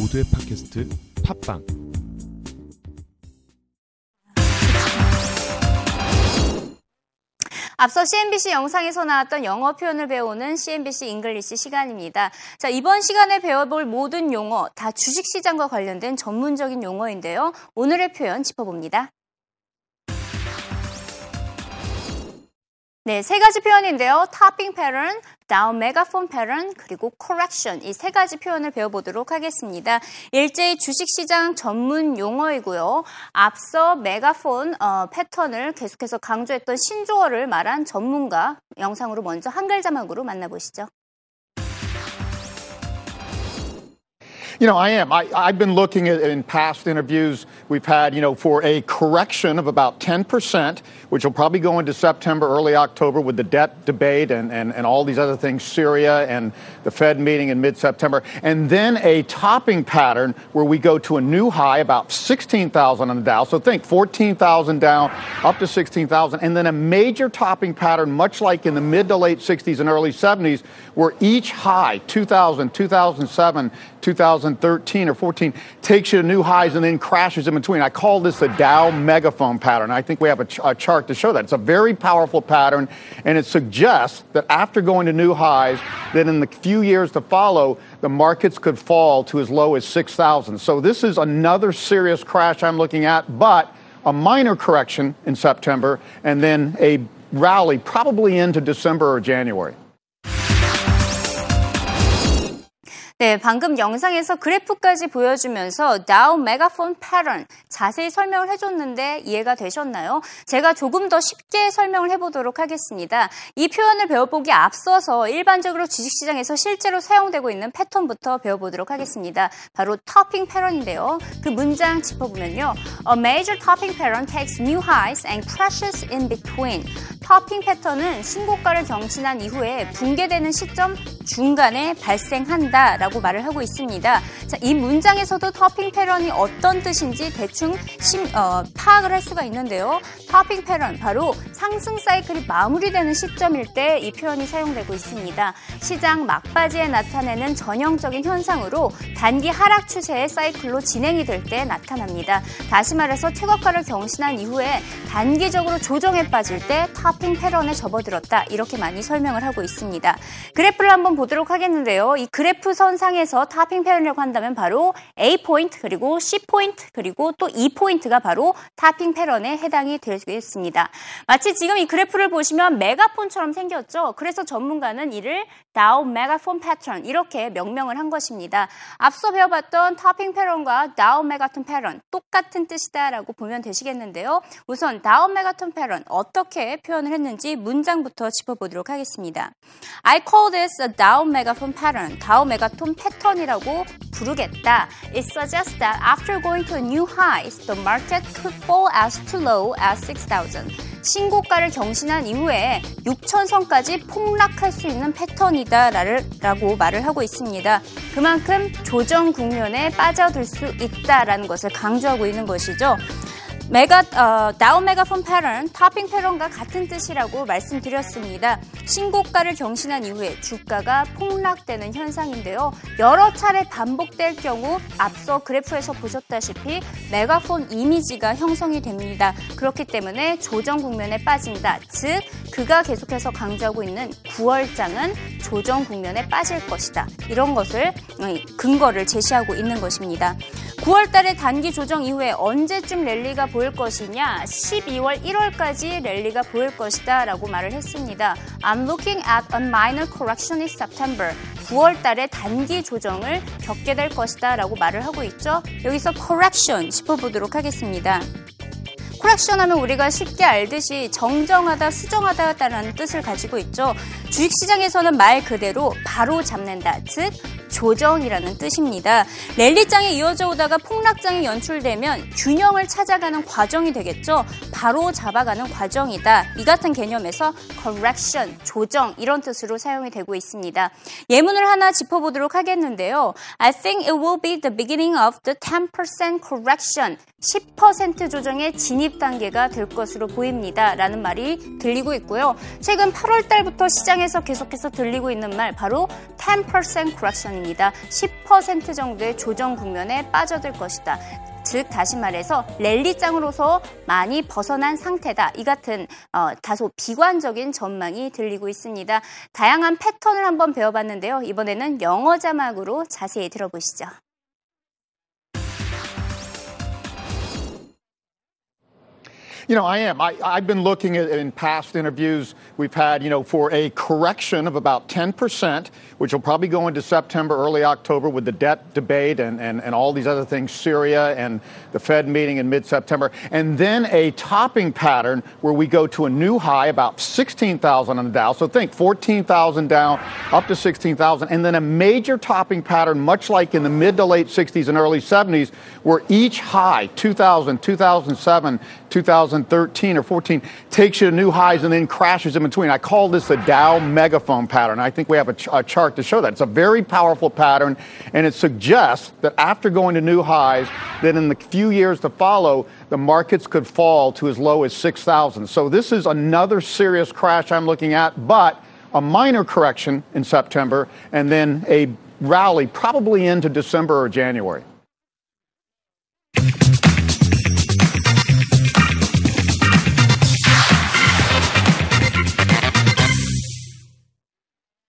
모두의 팟캐스트 팟빵 앞서 CNBC 영상에서 나왔던 영어 표현을 배우는 CNBC 잉글리시 시간입니다. 자, 이번 시간에 배워볼 모든 용어 다 주식시장과 관련된 전문적인 용어인데요. 오늘의 표현 짚어봅니다. 네, 세 가지 표현인데요. topping pattern, down megaphone pattern, 그리고 correction 이세 가지 표현을 배워보도록 하겠습니다. 일제히 주식시장 전문 용어이고요. 앞서 메가폰 어, 패턴을 계속해서 강조했던 신조어를 말한 전문가 영상으로 먼저 한글 자막으로 만나보시죠. You know, I am. I, I've been looking at in past interviews we've had, you know, for a correction of about 10%, which will probably go into September, early October with the debt debate and, and, and all these other things, Syria and the Fed meeting in mid September. And then a topping pattern where we go to a new high, about 16,000 on the Dow. So think 14,000 down, up to 16,000. And then a major topping pattern, much like in the mid to late 60s and early 70s, where each high, 2000, 2007, 2013 or 14 takes you to new highs and then crashes in between. I call this the Dow megaphone pattern. I think we have a, ch- a, chart to show that. It's a very powerful pattern, and it suggests that after going to new highs, that in the few years to follow, the markets could fall to as low as 6,000. So this is another serious crash I'm looking at, but a minor correction in September, and then a rally probably into December or January. 네, 방금 영상에서 그래프까지 보여주면서 다우 메가폰 패런 자세히 설명을 해줬는데 이해가 되셨나요? 제가 조금 더 쉽게 설명을 해보도록 하겠습니다. 이 표현을 배워보기 앞서서 일반적으로 주식시장에서 실제로 사용되고 있는 패턴부터 배워보도록 하겠습니다. 바로 토핑 패런인데요. 그 문장 짚어보면요. A major topping pattern takes new highs and crashes in between. 토핑 패턴은 신고가를 경신한 이후에 붕괴되는 시점 중간에 발생한다 라고 말을 하고 있습니다. 자, 이 문장에서도 터핑 패런이 어떤 뜻인지 대충 심, 어, 파악을 할 수가 있는데요. topping pattern, 바로 상승 사이클이 마무리되는 시점일 때 이 표현이 사용되고 있습니다. 시장 막바지에 나타내는 전형적인 현상으로 단기 하락 추세의 사이클로 진행이 될 때 나타납니다. 다시 말해서 최고가를 경신한 이후에 단기적으로 조정에 빠질 때 topping pattern에 접어들었다. 이렇게 많이 설명을 하고 있습니다. 그래프를 한번 보도록 하겠는데요. 이 그래프 선상에서 topping pattern이라고 한다면 바로 A 포인트 그리고 C 포인트 그리고 또 E 포인트가 바로 topping pattern에 해당이 되겠습니다. 마치 지금 이 그래프를 보시면 메가폰처럼 생겼죠. 그래서 전문가는 이를 다우 메가폰 패턴 이렇게 명명을 한 것입니다. 앞서 배워봤던 topping pattern과 Dow megaphone pattern 똑같은 뜻이다라고 보면 되시겠는데요. 우선 Dow megaphone pattern 어떻게 표현을 했는지 문장부터 짚어보도록 하겠습니다. I call this a Dow megaphone pattern. 다우 메가폰 패턴이라고 부르겠다. It suggests that after going to a new highs, the market could fall as too low as 6,000. 신고가를 경신한 이후에 6천선까지 폭락할 수 있는 패턴이다라고 말을 하고 있습니다. 그만큼 조정 국면에 빠져들 수 있다라는 것을 강조하고 있는 것이죠. 메가 어, 다운 메가폰 패런, 토핑 패런과 같은 뜻이라고 말씀드렸습니다. 신고가를 경신한 이후에 주가가 폭락되는 현상인데요. 여러 차례 반복될 경우 앞서 그래프에서 보셨다시피 메가폰 이미지가 형성이 됩니다. 그렇기 때문에 조정 국면에 빠진다. 즉 그가 계속해서 강조하고 있는 9월장은 조정 국면에 빠질 것이다. 이런 것을 어, 근거를 제시하고 있는 것입니다. 9월 달에 단기 조정 이후에 언제쯤 랠리가 보일 것이냐? 12월 1월까지 랠리가 보일 것이다 라고 말을 했습니다. I'm looking at a minor correction in September. 9월 달에 단기 조정을 겪게 될 것이다 라고 말을 하고 있죠. 여기서 correction 짚어보도록 하겠습니다. 코렉션 하면 우리가 쉽게 알듯이 정정하다, 수정하다라는 뜻을 가지고 있죠. 주식시장에서는 말 그대로 바로 잡는다. 즉, 조정이라는 뜻입니다. 랠리장에 이어져 오다가 폭락장이 연출되면 균형을 찾아가는 과정이 되겠죠. 바로 잡아가는 과정이다. 이 같은 개념에서 correction, 조정 이런 뜻으로 사용이 되고 있습니다. 예문을 하나 짚어보도록 하겠는데요. I think it will be the beginning of the 10% correction. 10% 조정의 진입 단계가 될 것으로 보입니다. 라는 말이 들리고 있고요. 최근 8월 달부터 시장에서 계속해서 들리고 있는 말 바로 10% correction입니다. 전망입니다. 10% 정도의 조정 국면에 빠져들 것이다. 즉 다시 말해서 랠리장으로서 많이 벗어난 상태다. 이 같은 어, 다소 비관적인 전망이 들리고 있습니다. 다양한 패턴을 한번 배워봤는데요. 이번에는 영어 자막으로 자세히 들어보시죠. You know, I am. I, I've been looking at in past interviews we've had, you know, for a correction of about 10%, which will probably go into September, early October with the debt debate and, and, and all these other things, Syria and the Fed meeting in mid September. And then a topping pattern where we go to a new high, about 16,000 on the Dow. So think 14,000 down, up to 16,000. And then a major topping pattern, much like in the mid to late 60s and early 70s, where each high, 2000, 2007, 2013 or 14 takes you to new highs and then crashes in between. I call this the Dow megaphone pattern. I think we have a, ch- a, chart to show that. It's a very powerful pattern, and it suggests that after going to new highs, that in the few years to follow, the markets could fall to as low as 6,000. So this is another serious crash I'm looking at, but a minor correction in September, and then a rally probably into December or January.